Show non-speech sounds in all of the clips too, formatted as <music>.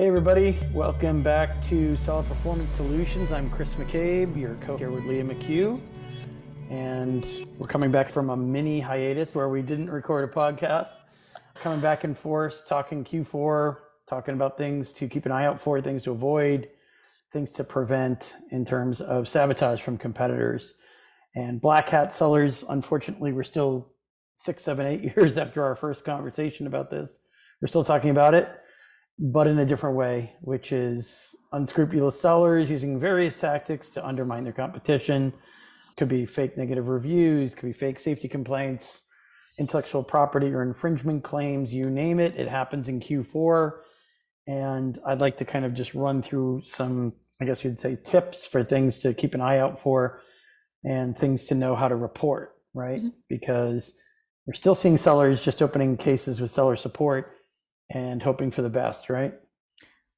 Hey, everybody. Welcome back to Seller Performance Solutions. I'm Chris McCabe, your co here with Leah McHugh. And we're coming back from a mini hiatus where we didn't record a podcast. Coming back in force, talking Q4, talking about things to keep an eye out for, things to avoid, things to prevent in terms of sabotage from competitors. And black hat sellers, unfortunately, we're still six, seven, eight <laughs> years after our first conversation about this. We're still talking about it, but in a different way, which is unscrupulous sellers using various tactics to undermine their competition. Could be fake negative reviews, could be fake safety complaints, intellectual property or infringement claims, you name it. It happens in Q4. And I'd like to kind of just run through some, I guess you'd say, tips for things to keep an eye out for and things to know how to report, right? Mhm. Because we're still seeing sellers just opening cases with seller support and hoping for the best, right?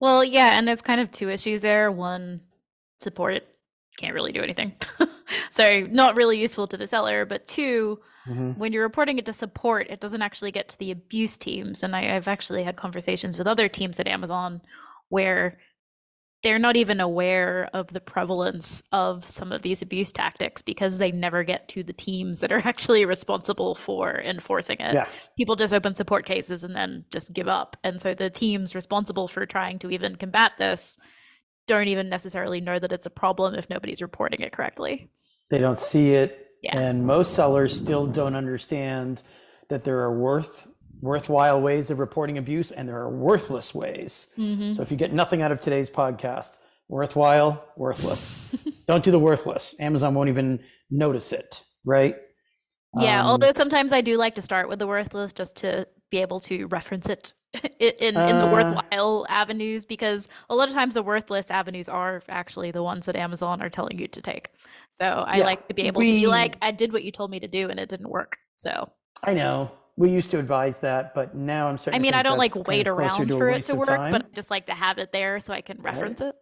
Well, yeah, and there's kind of two issues there. One, support can't really do anything. <laughs> so not really useful to the seller, but two, Mhm. when you're reporting it to support, it doesn't actually get to the abuse teams. And I, I've actually had conversations with other teams at Amazon where they're not even aware of the prevalence of some of these abuse tactics because they never get to the teams that are <laughs> actually responsible for enforcing it. Yeah. People just open support cases and then just give up. And so the teams responsible for trying to even combat this don't even necessarily know that it's a problem if nobody's reporting it correctly. They don't see it. Yeah. And most sellers still don't understand that there are worth worthwhile ways of reporting abuse and there are worthless ways. Mm-hmm. So if you get nothing out of today's podcast, worthwhile, worthless. <laughs> don't do the worthless. Amazon won't even notice it, right? Yeah, Um, although sometimes I do like to start with the worthless just to be able to reference it <laughs> in in, in the Uh. worthwhile avenues because a lot of times the worthless avenues are actually the ones that Amazon are telling you to take. So I Yeah, like to be able to we- be like, I did what you told me to do and it didn't work. So I know we used to advise that, but now I'm starting. to I mean, I don't like wait around for it to work, time. but I just like to have it there so I can reference it.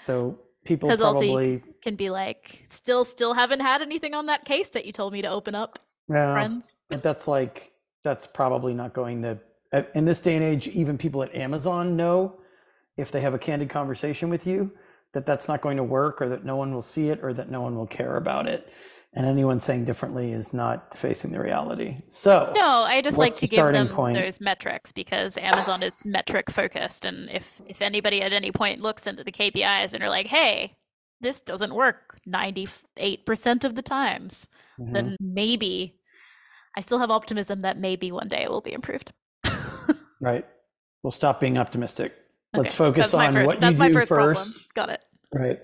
so people Because also probably you can be like, still, still haven't had anything on that case that you told me to open up, well, friends. But that's like that's probably not going to in this day and age. Even people at Amazon know if they have a candid conversation with you that that's not going to work, or that no one will see it, or that no one will care about it. And anyone saying differently is not facing the reality. So No, I just like to give them point? those metrics because Amazon is metric focused, and if if anybody at any point looks into the KPIs and are like, "Hey, this doesn't work ninety eight percent of the times," Mhm. then maybe I still have optimism that maybe one day it will be improved. <laughs> right, we'll stop being optimistic. Let's Okay, focus on first, what you do first first. Got it. Right.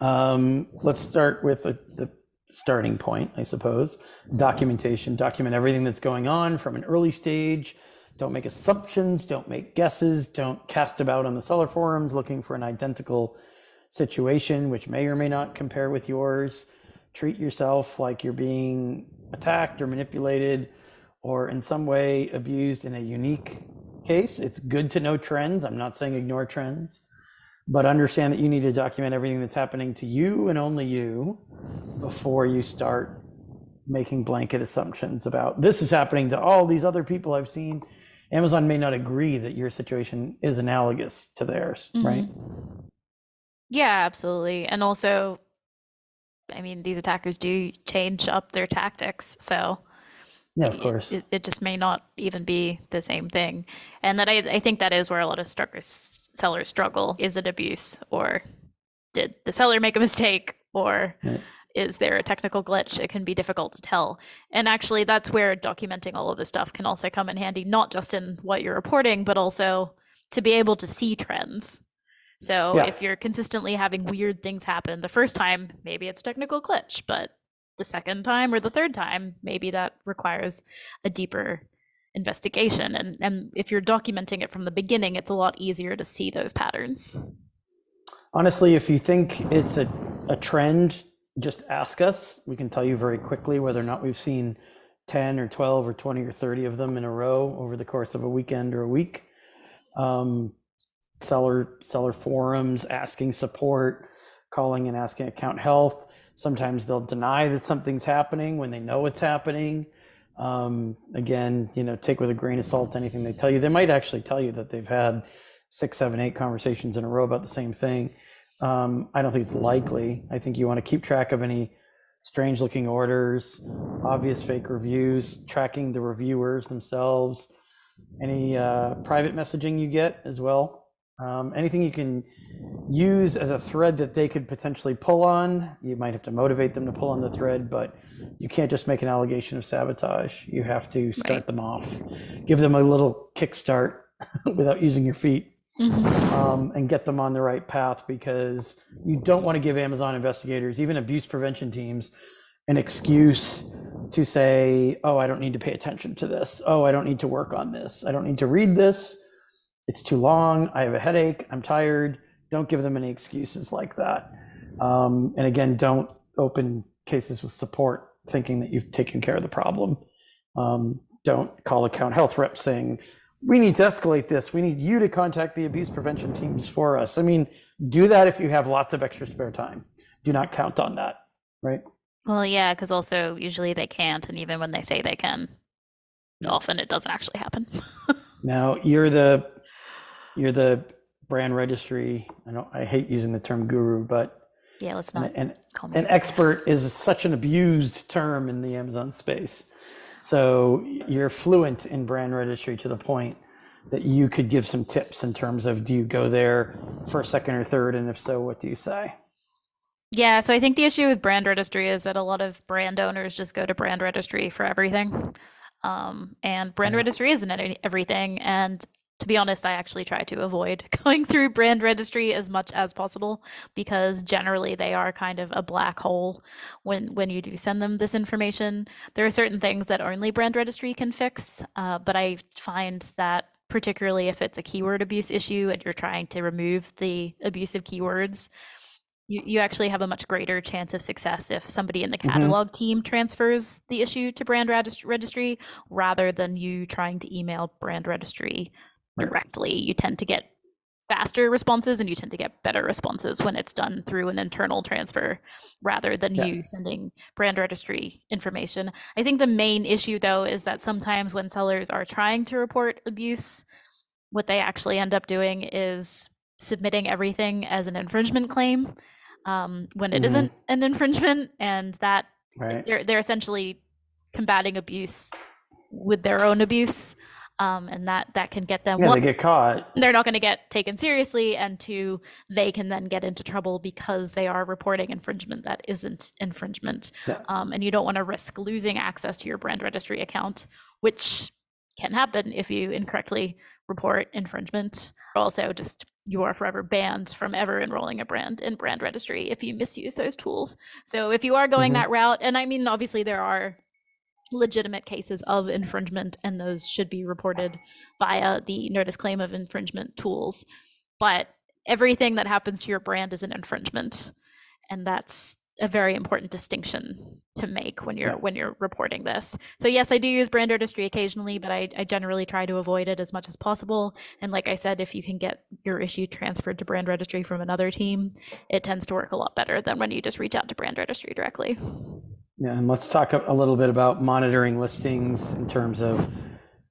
Um, let's start with the, the starting point, I suppose. Documentation. Document everything that's going on from an early stage. Don't make assumptions. Don't make guesses. Don't cast about on the seller forums looking for an identical situation, which may or may not compare with yours. Treat yourself like you're being attacked or manipulated or in some way abused in a unique case. It's good to know trends. I'm not saying ignore trends but understand that you need to document everything that's happening to you and only you before you start making blanket assumptions about this is happening to all these other people I've seen. Amazon may not agree that your situation is analogous to theirs, mm-hmm. right? Yeah, absolutely. And also, I mean, these attackers do change up their tactics, so. Yeah, of course. It, it just may not even be the same thing. And that I, I think that is where a lot of stru- sellers struggle. Is it abuse or did the seller make a mistake or Right. is there a technical glitch? It can be difficult to tell. And actually that's where documenting all of this stuff can also come in handy, not just in what you're reporting, but also to be able to see trends. So Yeah. if you're consistently having weird things happen the first time, maybe it's technical glitch, but the second time or the third time, maybe that requires a deeper investigation. And, and if you're documenting it from the beginning, it's a lot easier to see those patterns. Honestly, if you think it's a, a trend, just ask us. We can tell you very quickly whether or not we've seen 10 or 12 or 20 or 30 of them in a row over the course of a weekend or a week. Um, seller seller forums asking support, calling and asking account health. Sometimes they'll deny that something's happening when they know it's happening. Um, again, you know, take with a grain of salt anything they tell you. They might actually tell you that they've had six, seven, eight conversations in a row about the same thing. Um, I don't think it's likely. I think you want to keep track of any strange looking orders, obvious fake reviews, tracking the reviewers themselves, any uh, private messaging you get as well. Um, anything you can use as a thread that they could potentially pull on. You might have to motivate them to pull on the thread, but you can't just make an allegation of sabotage. You have to start Right. them off, give them a little kickstart <laughs> without using your feet Mhm. um, and get them on the right path because you don't want to give Amazon investigators, even abuse prevention teams, an excuse to say, oh, I don't need to pay attention to this. Oh, I don't need to work on this. I don't need to read this. It's too long. I have a headache. I'm tired. Don't give them any excuses like that. Um, and again, don't open cases with support thinking that you've taken care of the problem. Um, don't call account health reps saying, we need to escalate this. We need you to contact the abuse prevention teams for us. I mean, do that if you have lots of extra spare time. Do not count on that, right? Well, yeah, because also usually they can't, and even when they say they can, often it doesn't actually happen. <laughs> Now you're the you're the brand registry. I don't. I hate using the term guru, but yeah, let's not an, me. an expert is such an abused term in the Amazon space. So you're fluent in brand registry to the point that you could give some tips in terms of do you go there for second or third, and if so, what do you say? Yeah, so I think the issue with brand registry is that a lot of brand owners just go to brand registry for everything. Um, and brand Yeah. registry isn't everything. And to be honest, I actually try to avoid <laughs> going through brand registry as much as possible because generally they are kind of a black hole when when you do send them this information. There are certain things that only brand registry can fix, uh, but I find that particularly if it's a keyword abuse issue and you're trying to remove the abusive keywords, you, you actually have a much greater chance of success if somebody in the Mhm. catalog team transfers the issue to brand registry rather than you trying to email brand registry. Directly. You tend to get faster responses and you tend to get better responses when it's done through an internal transfer rather than Yeah. you sending brand registry information. I think the main issue though is that sometimes when sellers are trying to report abuse, what they actually end up doing is submitting everything as an infringement claim um, when it Mhm. not an infringement, and that Right. they're they're essentially combating abuse with their own abuse, um, and that that can get them Yeah, one, they get caught. they're not going to get taken seriously, and two, they can then get into trouble because they are reporting infringement that isn't infringement, Yeah. um, and you don't want to risk losing access to your brand registry account, which can happen if you incorrectly report infringement. Also, just you are forever banned from ever enrolling a brand in brand registry if you misuse those tools. So if you are going Mhm. that route, and I mean, obviously there are legitimate cases of infringement, and those should be reported via the notice claim of infringement tools. But everything that happens to your brand is an infringement, and that's a very important distinction to make when you're Yeah. when you're reporting this. So yes, I do use brand registry occasionally, but I, I generally try to avoid it as much as possible. And like I said, if you can get your issue transferred to brand registry from another team, it tends to work a lot better than when you just reach out to brand registry directly. Yeah, and let's talk a little bit about monitoring listings in terms of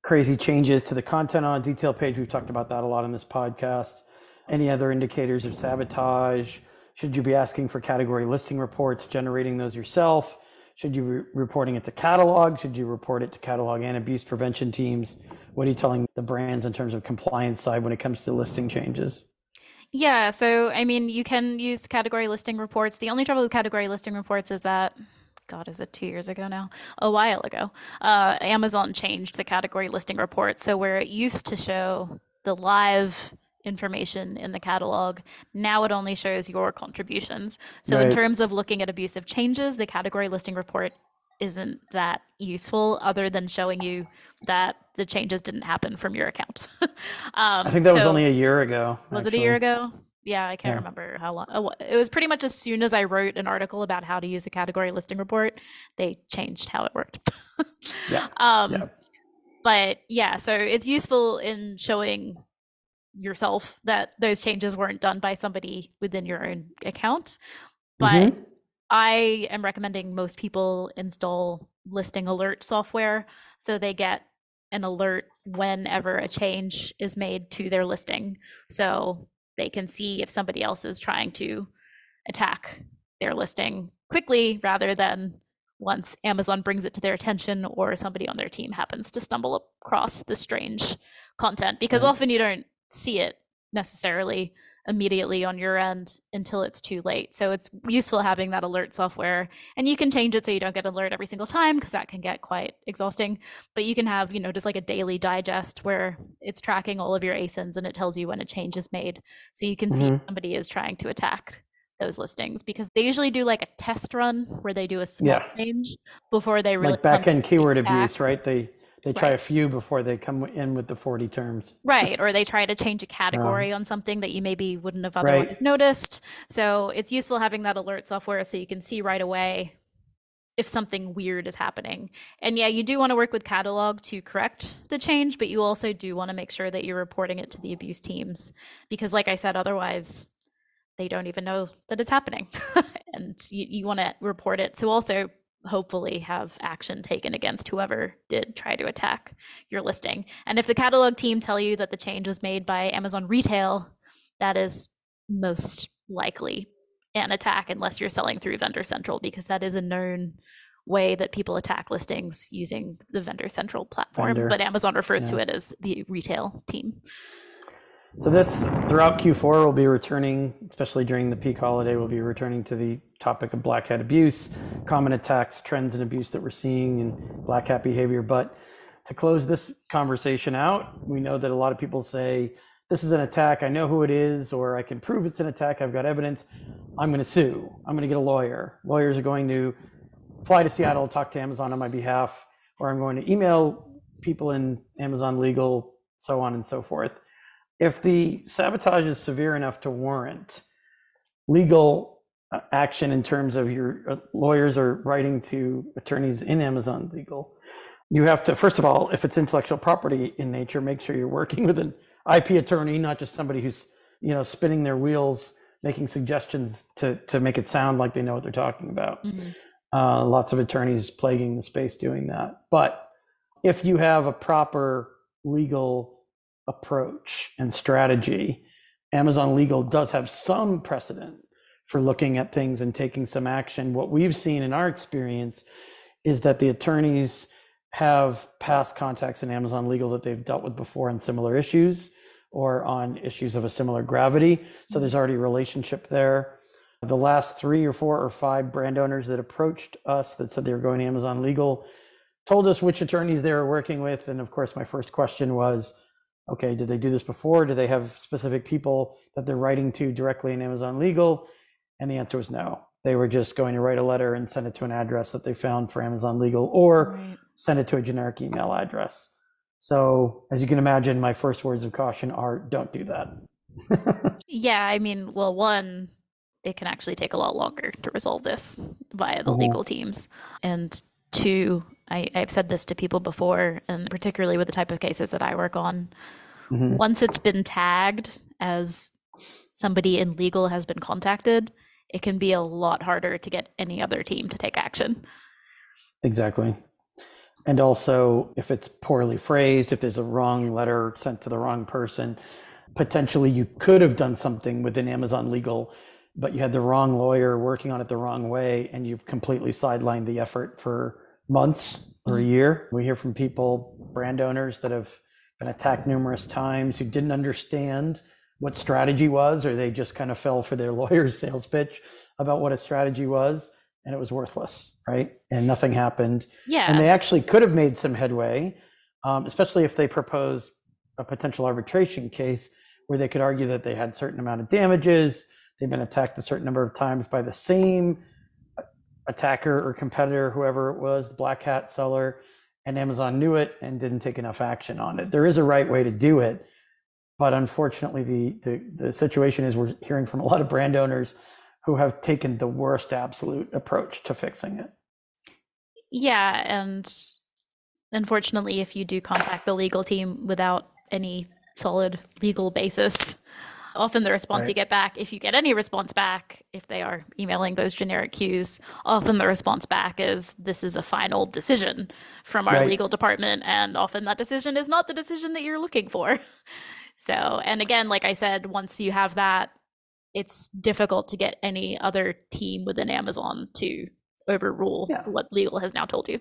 crazy changes to the content on a detail page. We've talked about that a lot in this podcast. Any other indicators of sabotage? Should you be asking for category listing reports, generating those yourself? Should you be reporting it to catalog? Should you report it to catalog and abuse prevention teams? What are you telling the brands in terms of compliance side when it comes to listing changes? Yeah, so I mean, you can use category listing reports. The only trouble with category listing reports is that, God, is it two years ago now? A while ago, uh, Amazon changed the category listing report. So where it used to show the live information in the catalog, now it only shows your contributions. So in terms of looking at abusive changes, the category listing report isn't that useful other than showing you that the changes didn't happen from your account. <laughs> um, I think that was only a year ago. was it a year ago? Yeah, I can't Yeah. remember how long. oh, It was pretty much as soon as I wrote an article about how to use the category listing report, they changed how it worked. <laughs> Yeah, Um, yeah. But yeah, so it's useful in showing yourself that those changes weren't done by somebody within your own account. But Mhm. I am recommending most people install listing alert software. So they get an alert whenever a change is made to their listing. So they can see if somebody else is trying to attack their listing quickly rather than once Amazon brings it to their attention or somebody on their team happens to stumble across the strange content because mm-hmm. often you don't see it necessarily immediately on your end until it's too late. So it's useful having that alert software and you can change it so you don't get alert every single time because that can get quite exhausting. But you can have, you know, just like a daily digest where it's tracking all of your ASINs and it tells you when a change is made. So you can see if Mhm. somebody is trying to attack those listings because they usually do like a test run where they do a small Yeah. change before they really like back end keyword attack. abuse, right? They they try a few before they come in with the 40 terms. Right. <laughs> Or they try to change a category um, on something that you maybe wouldn't have Right. otherwise noticed. So it's useful having that alert software so you can see right away if something weird is happening. And yeah, you do want to work with catalog to correct the change, but you also do want to make sure that you're reporting it to the abuse teams because like I said, otherwise they don't even know that it's happening. <laughs> and you, you want to report it to also hopefully have action taken against whoever did try to attack your listing. And if the catalog team tell you that the change was made by Amazon Retail, that is most likely an attack unless you're selling through Vendor Central because that is a known way that people attack listings using the Vendor Central platform, Vendor, but Amazon refers to it as the retail team. So this throughout Q4 will be returning, especially during the peak holiday, we'll be returning to the topic of black hat abuse, common attacks, trends and abuse that we're seeing and black hat behavior. But to close this conversation out, we know that a lot of people say, this is an attack, I know who it is, or I can prove it's an attack, I've got evidence, I'm going to sue, I'm going to get a lawyer. Lawyers are going to fly to Seattle, talk to Amazon on my behalf, or I'm going to email people in Amazon legal, so on and so forth. If the sabotage is severe enough to warrant legal uh, action in terms of your uh, lawyers are writing to attorneys in Amazon legal, you have to, first of all, if it's intellectual property in nature, make sure you're working <laughs> with an IP attorney, not just somebody who's, you know, spinning their wheels, making suggestions to, to make it sound like they know what they're talking about. Mhm. Uh, lots of attorneys plaguing the space doing that. But if you have a proper legal approach and strategy, Amazon Legal does have some precedent for looking at things and taking some action. What we've seen in our experience is that the attorneys have past contacts in Amazon Legal that they've dealt with before on similar issues or on issues of a similar gravity. So mm-hmm. there's already a relationship there. The last three or four or five brand owners that approached us that said they were going to Amazon Legal told us which attorneys they were working with. And of course, my first question was, okay, did they do this before? Do they have specific people that they're writing to directly in Amazon Legal? And the answer was no. They were just going to write a letter and send it to an address that they found for Amazon Legal or Right. send it to a generic email address. So, as you can imagine, my first words of caution are don't do that. <laughs> Yeah, I mean, well, one, it can actually take a lot longer to resolve this via the Mhm. legal teams. And two, I, I've said this to people before, and particularly with the type of cases that I work on, Mhm. once it's been tagged as somebody in legal has been contacted, it can be a lot harder to get any other team to take action. Exactly. And also, if it's poorly phrased, if there's a wrong letter sent to the wrong person, potentially you could have done something within Amazon Legal, but you had the wrong lawyer working on it the wrong way, and you've completely sidelined the effort for months or a mm-hmm. year. We hear from people, brand owners that have been attacked numerous times who didn't understand what strategy was, or they just kind of fell for their <laughs> lawyer's sales pitch about what a strategy was, and it was worthless, right? And nothing happened Yeah. and they actually could have made some headway, um, especially if they proposed a potential arbitration case where they could argue that they had certain amount of damages, they've been attacked a certain number of times by the same attacker or competitor, whoever it was, the black hat seller, and Amazon knew it and didn't take enough action on it. There is a right way to do it, but unfortunately, the the, the situation is we're hearing from a lot of brand owners who have taken the worst absolute approach to fixing it. Yeah, and unfortunately, if you do contact the legal team without any solid legal basis, often the response you get back, if you get any response back, if they are emailing those generic queues, often the response back is this is a final decision from our Right. legal department. And often that decision is not the decision that you're looking for. <laughs> So, and again, like I said, once you have that, it's difficult to get any other team within Amazon to overrule Yeah. what legal has now told you.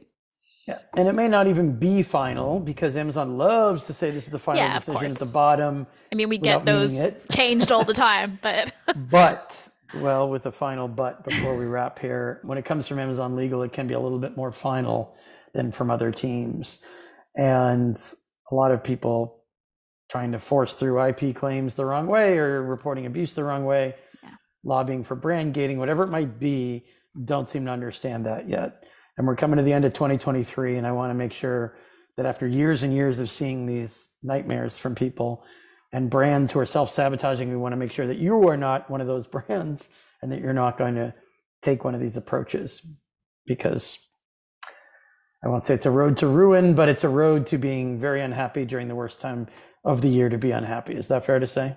Yeah. And it may not even be final because Amazon loves to say this is the final Yeah, decision at the bottom. I mean, we get those changed all the <laughs> time, but But, well, with a final but before we wrap here, when it comes from Amazon Legal, it can be a little bit more final than from other teams. And a lot of people trying to force through IP claims the wrong way or reporting abuse the wrong way, Yeah. lobbying for brand gating, whatever it might be, don't seem to understand that yet. And we're coming to the end of 2023, and I want to make sure that after years and years of seeing these nightmares from people and brands who are self-sabotaging, we want to make sure that you are not one of those <laughs> brands and that you're not going to take one of these approaches because I won't say it's a road to ruin, but it's a road to being very unhappy during the worst time of the year to be unhappy. Is that fair to say?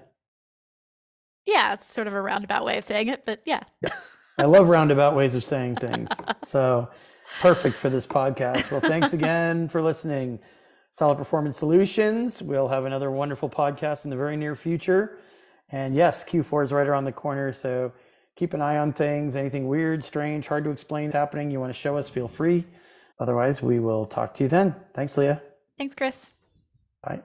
yeah, it's sort of a roundabout way of saying it. But yeah, I love roundabout ways of saying things. <laughs> So perfect for this podcast. Well, thanks again for listening. Seller Performance Solutions. We'll have another wonderful podcast in the very near future. And yes, Q4 is right around the corner. So keep an eye on things. Anything weird, strange, hard to explain happening, you want to show us, feel free. Otherwise, we will talk to you then. Thanks, Leah. thanks, Chris. Bye.